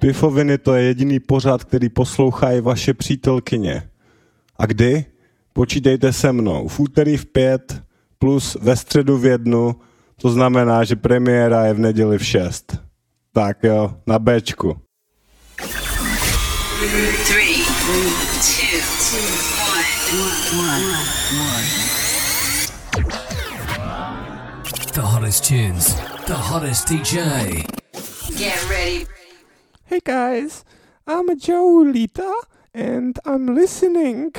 Pifoviny to je jediný pořad, který poslouchají vaše přítelkyně. A kdy? Počítejte se mnou. V úterý v pět plus ve středu v jednu, to znamená, že premiéra je v neděli v šest. Tak jo, na Bčku. Three, two, one, The hottest tunes, the hottest DJ. Get ready. Hey guys, I'm Joe Lita and I'm listening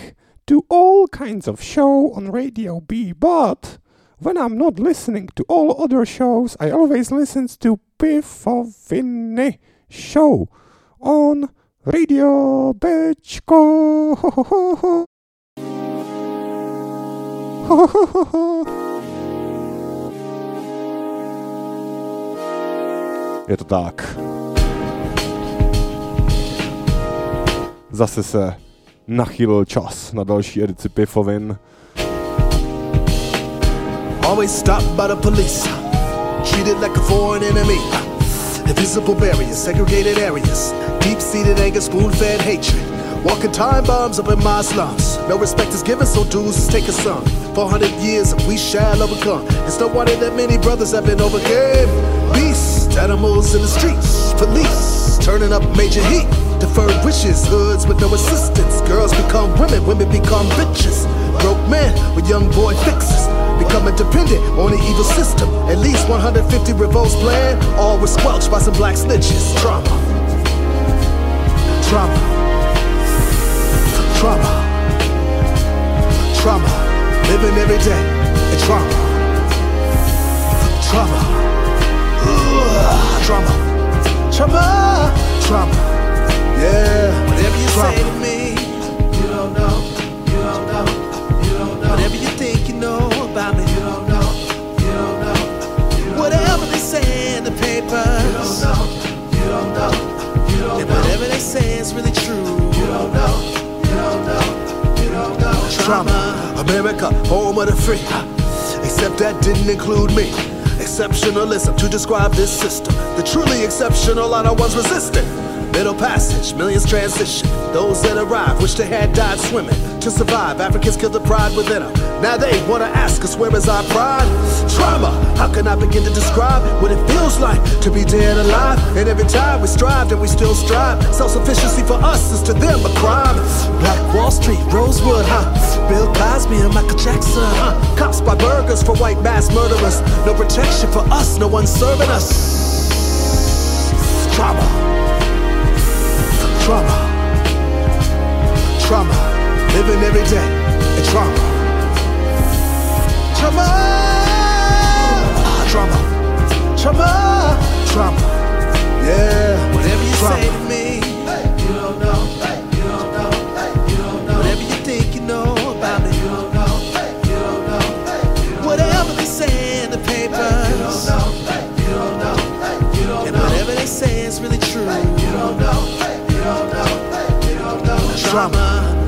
to all kinds of show on Radio B, but when I'm not listening to all other shows, I always listen to Pifovine show on Radio Bečko. Je to. Zase se nachýlil čas na další edici Pifovin. Always stopped by the police, treated like a foreign enemy. Invisible barriers, segregated areas, deep seated anger, spoon fed hatred. Walking time bombs up in my slums. No respect is given, so dues is taken some. 400 years we shall overcome. It's no wonder that many brothers have been overcame. Beasts, animals in the streets, police turning up major heat. Deferred wishes, hoods with no assistance. Girls become women, women become bitches. Broke men with young boy fixes. Becoming dependent on the evil system. At least 150 revolts planned, all were squelched by some black snitches. Trauma. Trauma. Trauma. Trauma. Living every day in trauma. Trauma. Trauma. Yeah. Whatever you Trauma. say to me, you don't know, you don't know, you don't know. Whatever you think you know about me, you don't know, you don't know. You don't Whatever they say in the papers, you don't know, you don't know, you don't and know. whatever they say is really true, you don't know, you don't know, you don't know. Trauma. America, home of the free. Except that didn't include me. Exceptionalism to describe this system. The truly exceptional are the ones resisting. Middle passage, millions transition. Those that arrive wish they had died swimming. To survive, Africans kill the pride within them. Now they wanna ask us where is our pride? Trauma, how can I begin to describe what it feels like to be dead alive? And every time we strive and we still strive. Self sufficiency for us is to them a crime. Black Wall Street, Rosewood, huh? Bill Cosby and Michael Jackson, huh? Cops buy burgers for white mass murderers. No protection for us, no one serving us. Trauma. Trauma. Trauma. Living every day in trauma. Trauma. Trauma. Trauma. Trauma. Yeah. Whatever you trauma. say to me, you don't know. You don't know. You don't know. Whatever you think you know about me, you don't know. You don't know. Whatever they say in the papers, you don't know. You don't know. You don't and whatever they say is really true. You don't know drama. side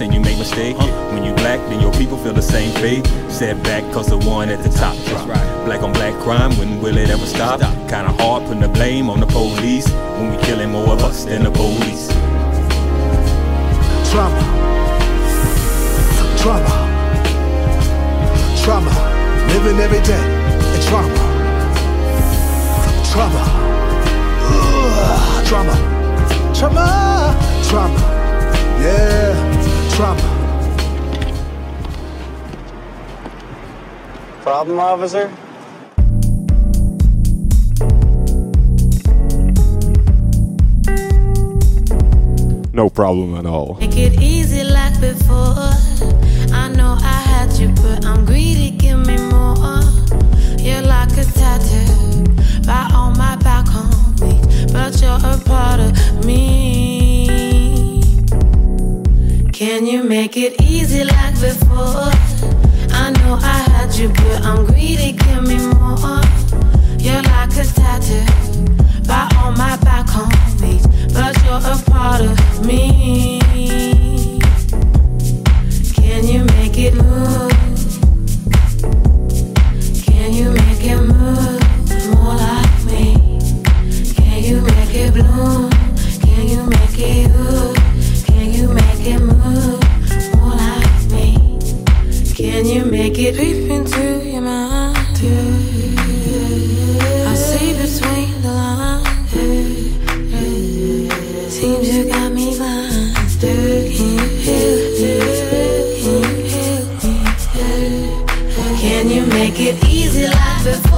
and you make mistake, when you black, then your people feel the same fate. Set back, cause the one at the top drop. Right. Black on black crime, when will it ever stop? Kinda hard putting the blame on the police when we killing more of us than the police. Trauma. Trauma. Trauma. Living every day in trauma. Trauma. Trauma, trauma, trauma, yeah, trauma. Problem, officer? No problem at all. Make it easy like before. I know I had you, but I'm greedy. Give me more. Make it easy like before? I know I had you, but I'm greedy. Give me more. You're like a tattoo, right on my back home beat, but you're a part of me. Can you make it creep into your mind? I see between the lines. Seems you got me blind. Can you help me? Can you make it easy like before?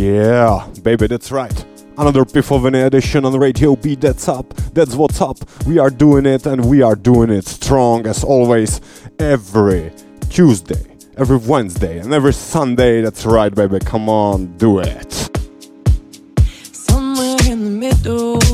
Yeah, baby, that's right. Another Pifoviny edition on Radio B. That's up. That's what's up. We are doing it and we are doing it strong as always every Tuesday, every Wednesday, and every Sunday. That's right, baby. Come on, do it. somewhere in the middle.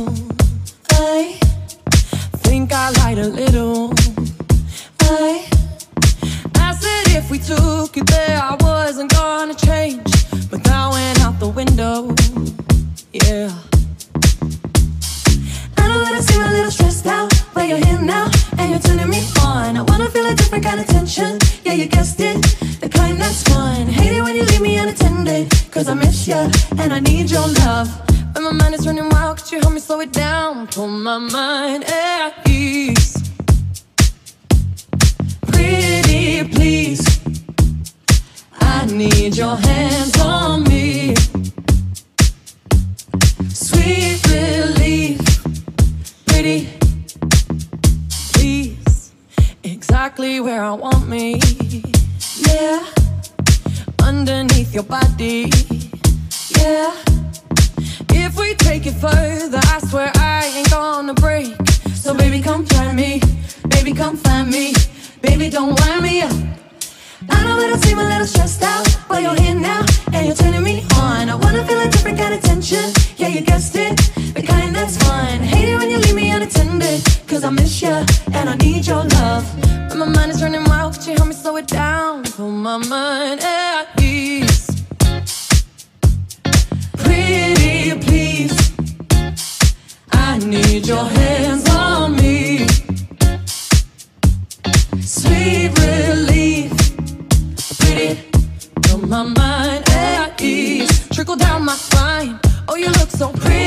Pull my mind at ease. Pretty please, I need your hands on me. Sweet relief, pretty please, exactly where I want me. Yeah, underneath your body. Yeah, we take it further, I swear I ain't gonna break. So baby, come find me. Baby, come find me. Baby, don't wind me up. I know that I seem a little stressed out, but you're here now and you're turning me on. I wanna feel a different kind of tension. Yeah, you guessed it, the kind that's fun. Hate it when you leave me unattended, cause I miss you and I need your love. When my mind is running wild, could you help me slow it down? Pull my mind at ease. Please, I need your hands on me. Sweet relief pretty. Put my mind at ease. Trickle down my spine. Oh, you look so pretty,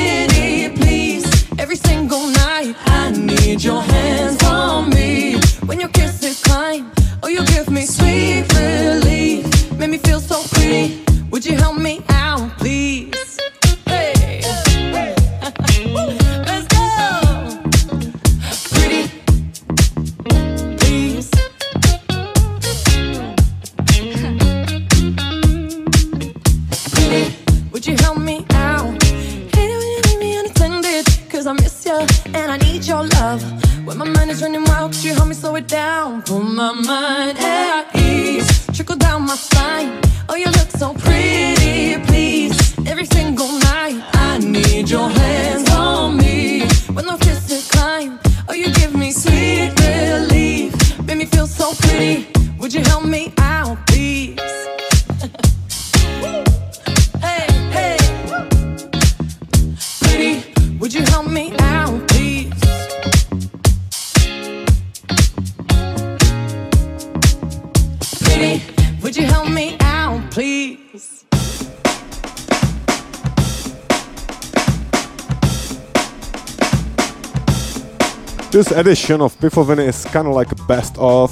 edition of Pifovin is kind of like a best of.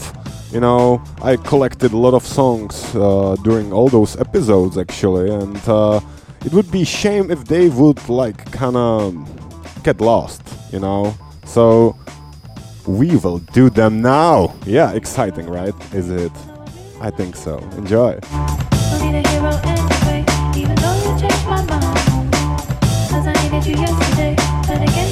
You know, I collected a lot of songs uh, during all those episodes actually, and uh, it would be shame if they would like kind of get lost. You know, so we will do them now. Yeah, exciting, right? Is it? I think so. Enjoy. Even though you changed my mind, cause I needed you yesterday, again.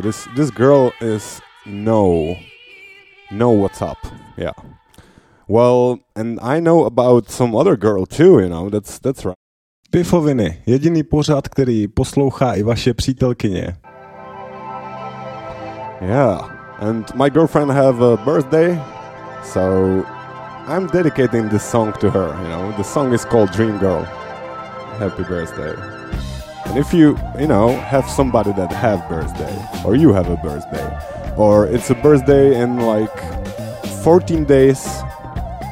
Yeah, this this girl is no, no, what's up. Yeah. Well, and I know about some other girl too. You know, that's that's right. Pifoviny, jediný pořad, který poslouchá i vaše přítelkyně. Yeah, and my girlfriend have a birthday, so I'm dedicating this song to her. You know, the song is called Dream Girl. Happy birthday. And if you, you know, have somebody that have birthday, or you have a birthday, or it's a birthday in like 14 days,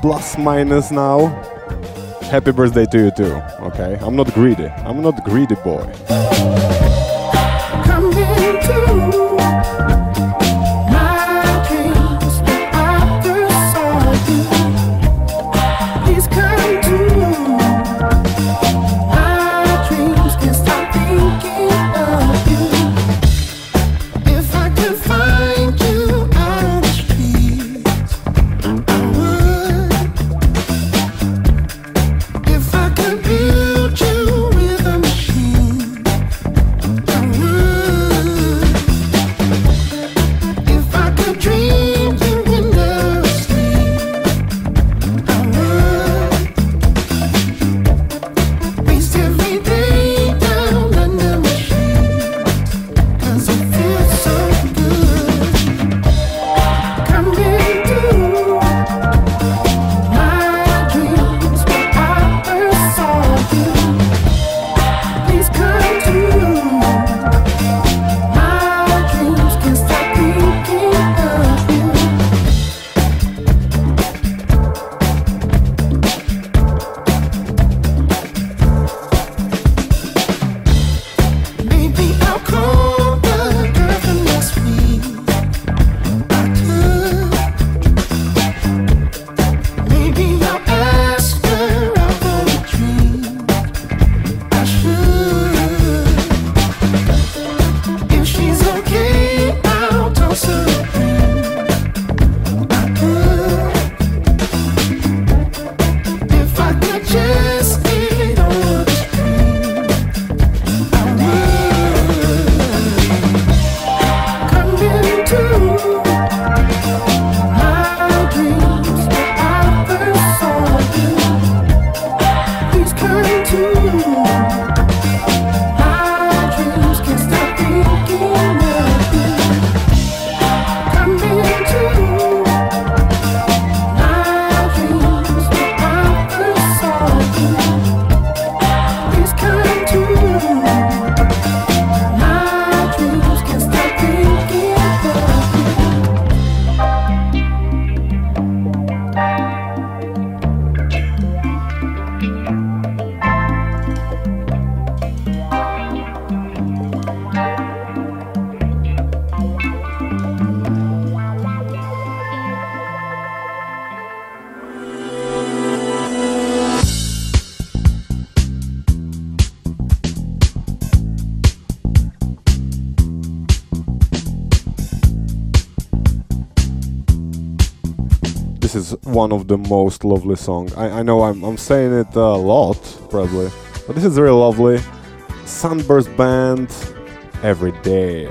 plus minus now, happy birthday to you too. Okay, I'm not greedy. I'm not greedy boy. One of the most lovely songs. I, I know I'm, I'm saying it a lot, probably, but this is really lovely. Sunburst Band, every day.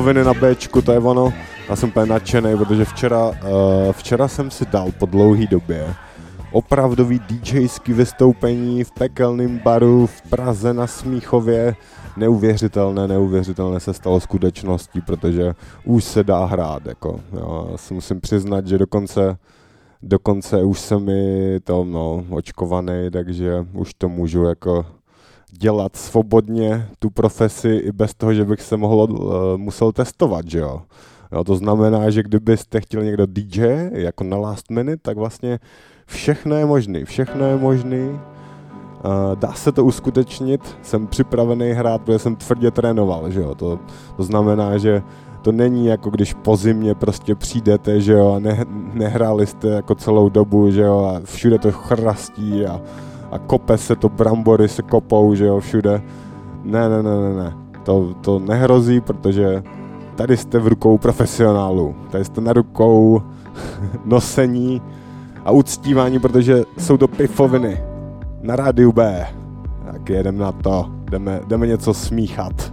Pifoviny na Bčku, to je ono. Já jsem úplně nadšený, protože včera, uh, včera jsem si dal po dlouhý době opravdový DJský vystoupení v pekelném baru v Praze na Smíchově. Neuvěřitelné, neuvěřitelné se stalo skutečností, protože už se dá hrát. Jako. Já si musím přiznat, že dokonce, dokonce už jsem mi to no, očkovaný, takže už to můžu jako dělat svobodně tu profesi i bez toho, že bych se mohl, uh, musel testovat, že jo. jo. To znamená, že kdybyste chtěli někdo DJ jako na last minute, tak vlastně všechno je možný, všechno je možný. Uh, dá se to uskutečnit, jsem připravený hrát, protože jsem tvrdě trénoval, že jo. To, to znamená, že to není jako když po zimě prostě přijdete, že jo, a ne, nehráli jste jako celou dobu, že jo, a všude to chrastí a, a kope se to, brambory se kopou, že jo, všude. Ne, ne, ne, ne, ne. To, to nehrozí, protože tady jste v rukou profesionálů. Tady jste na rukou nosení a uctívání, protože jsou to pifoviny na rádiu B. Tak jedem na to, jdeme, jdeme něco smíchat.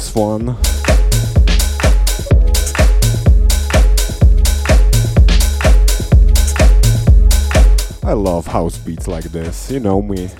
This one. I love house beats like this, you know me.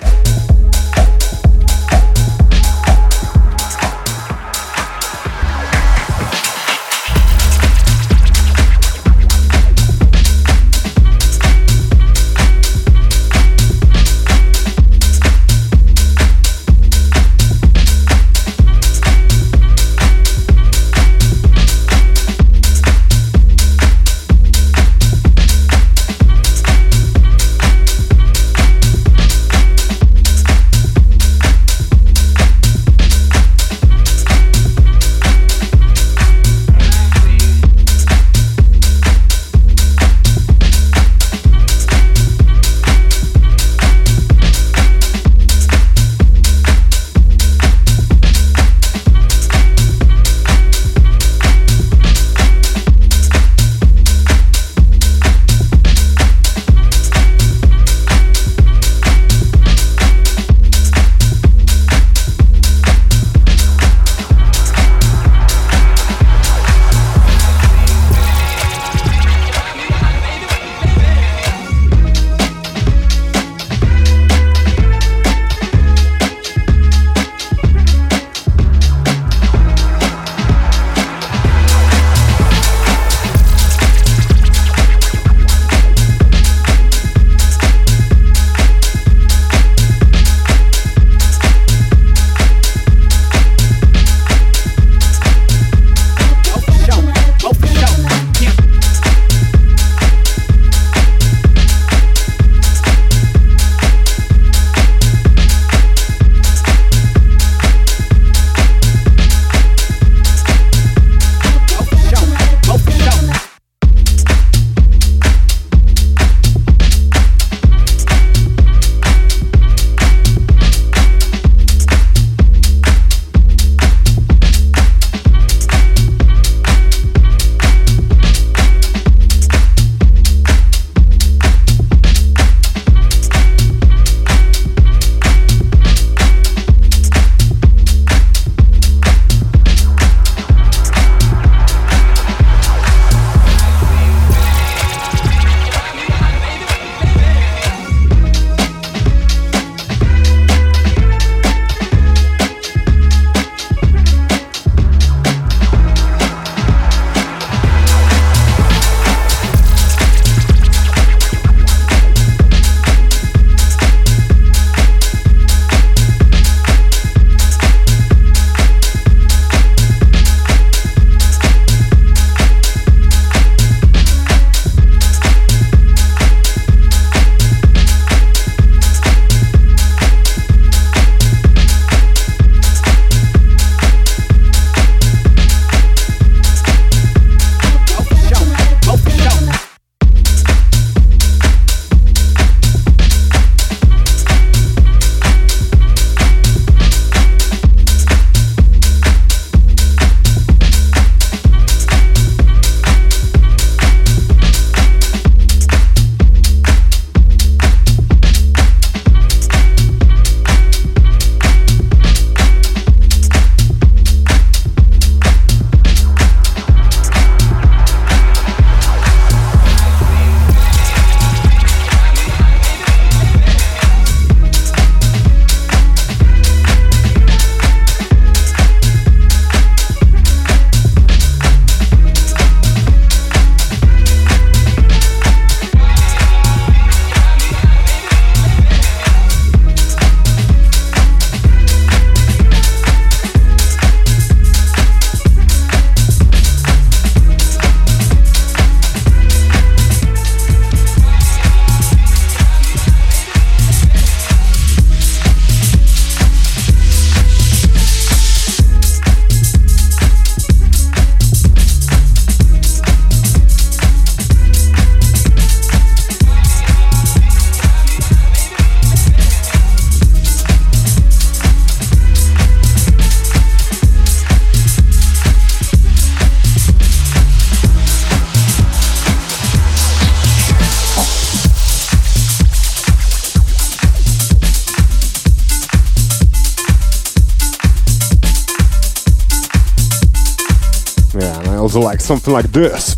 Something like this.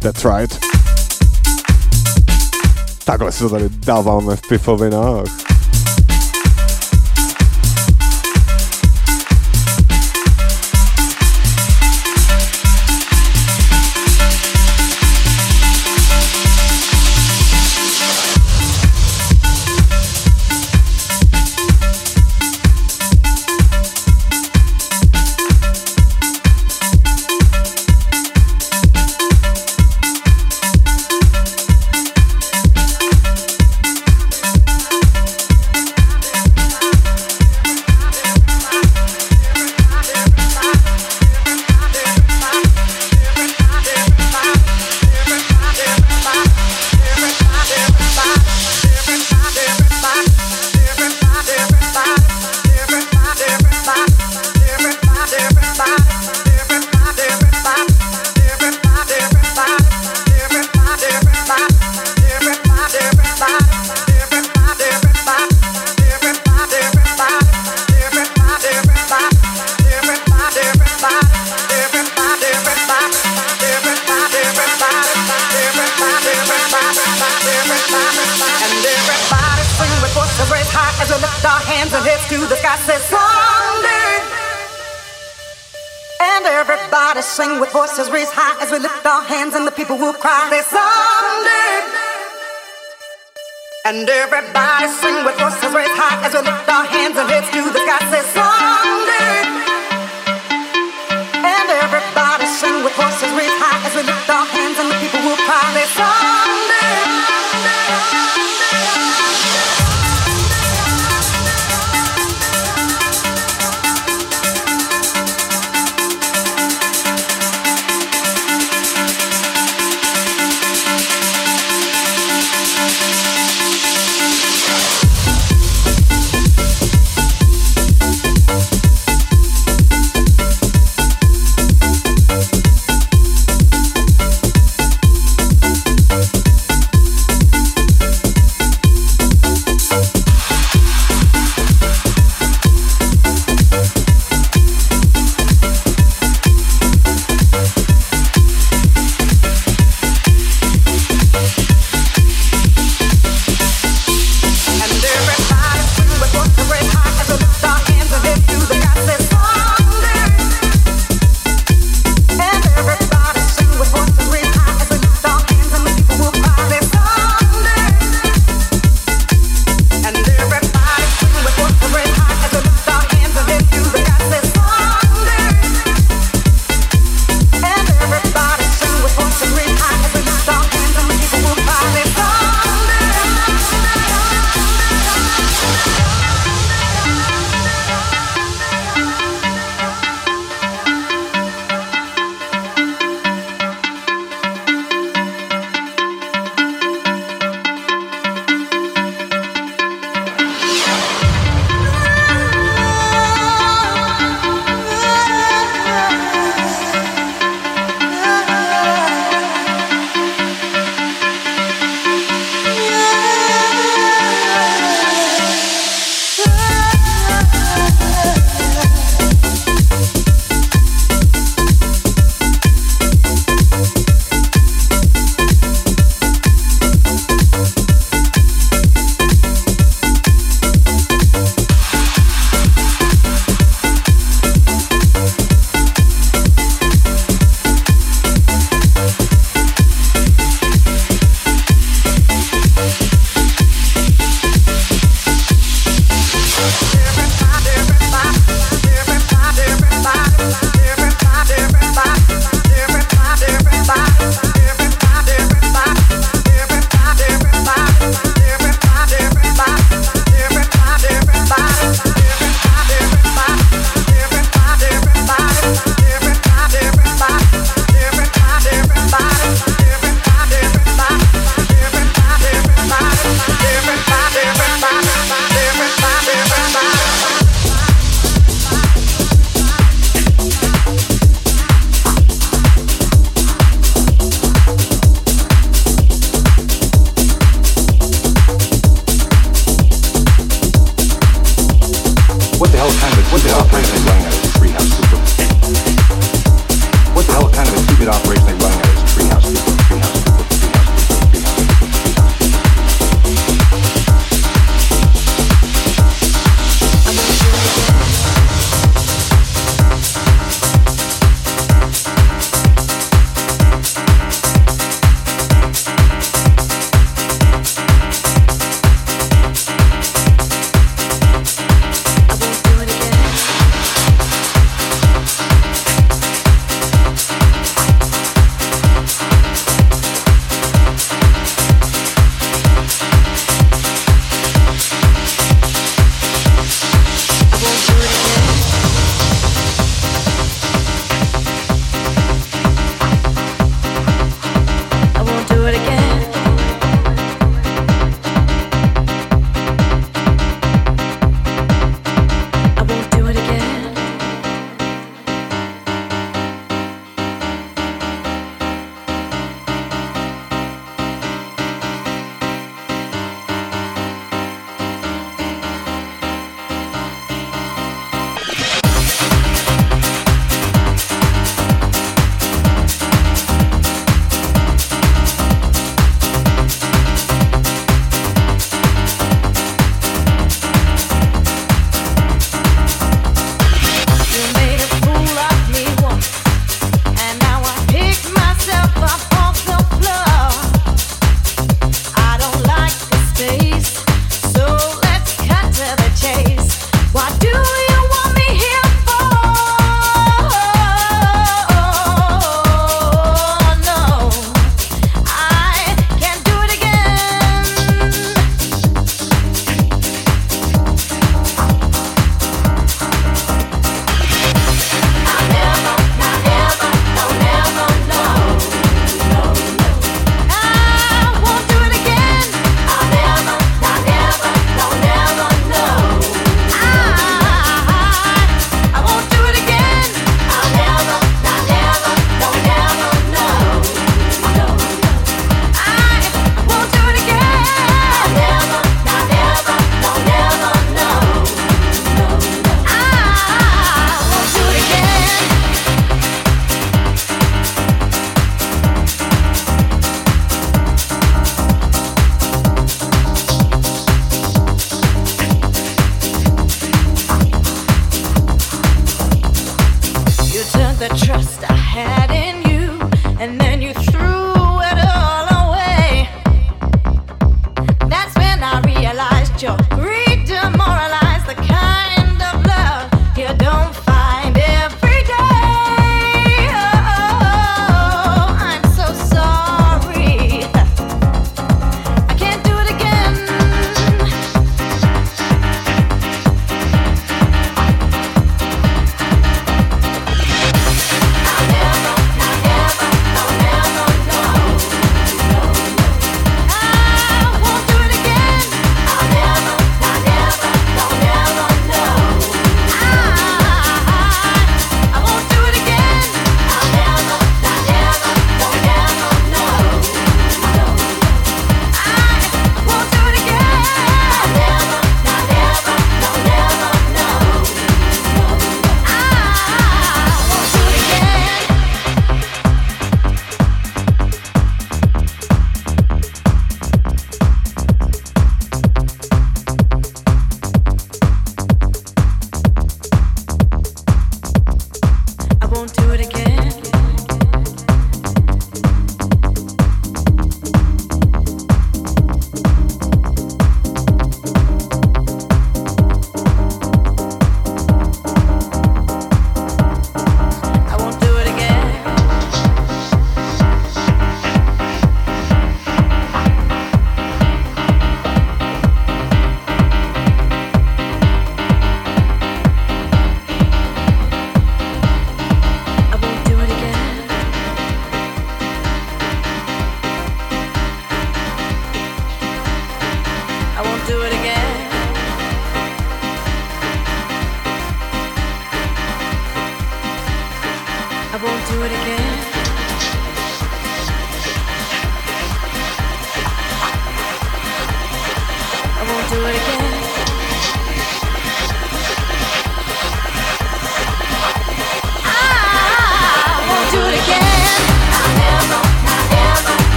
That's right. Takhle si to tady dáváme v pifovinách. Voices raised high as we lift our hands and the people will cry. Say someday. And everybody sing with voices raised high as we lift our hands and heads to the sky. Say someday.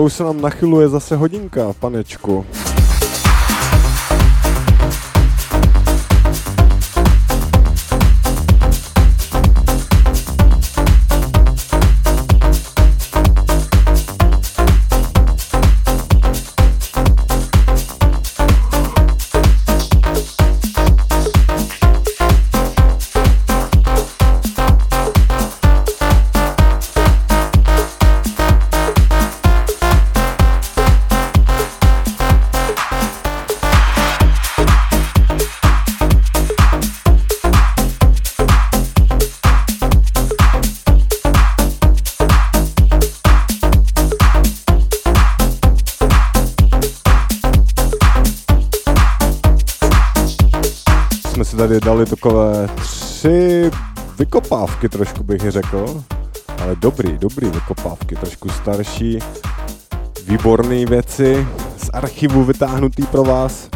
to už se nám nachyluje zase hodinka, panečku. dali takové tři vykopávky, trošku bych řekl. Ale dobrý, dobrý vykopávky, trošku starší. Výborné věci z archivu vytáhnutý pro vás.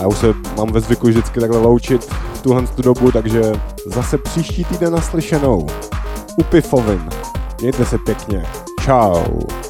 Já už se mám ve zvyku vždycky takhle loučit v tuhle tu dobu, takže zase příští týden naslyšenou. pifovin, Mějte se pěkně. Ciao.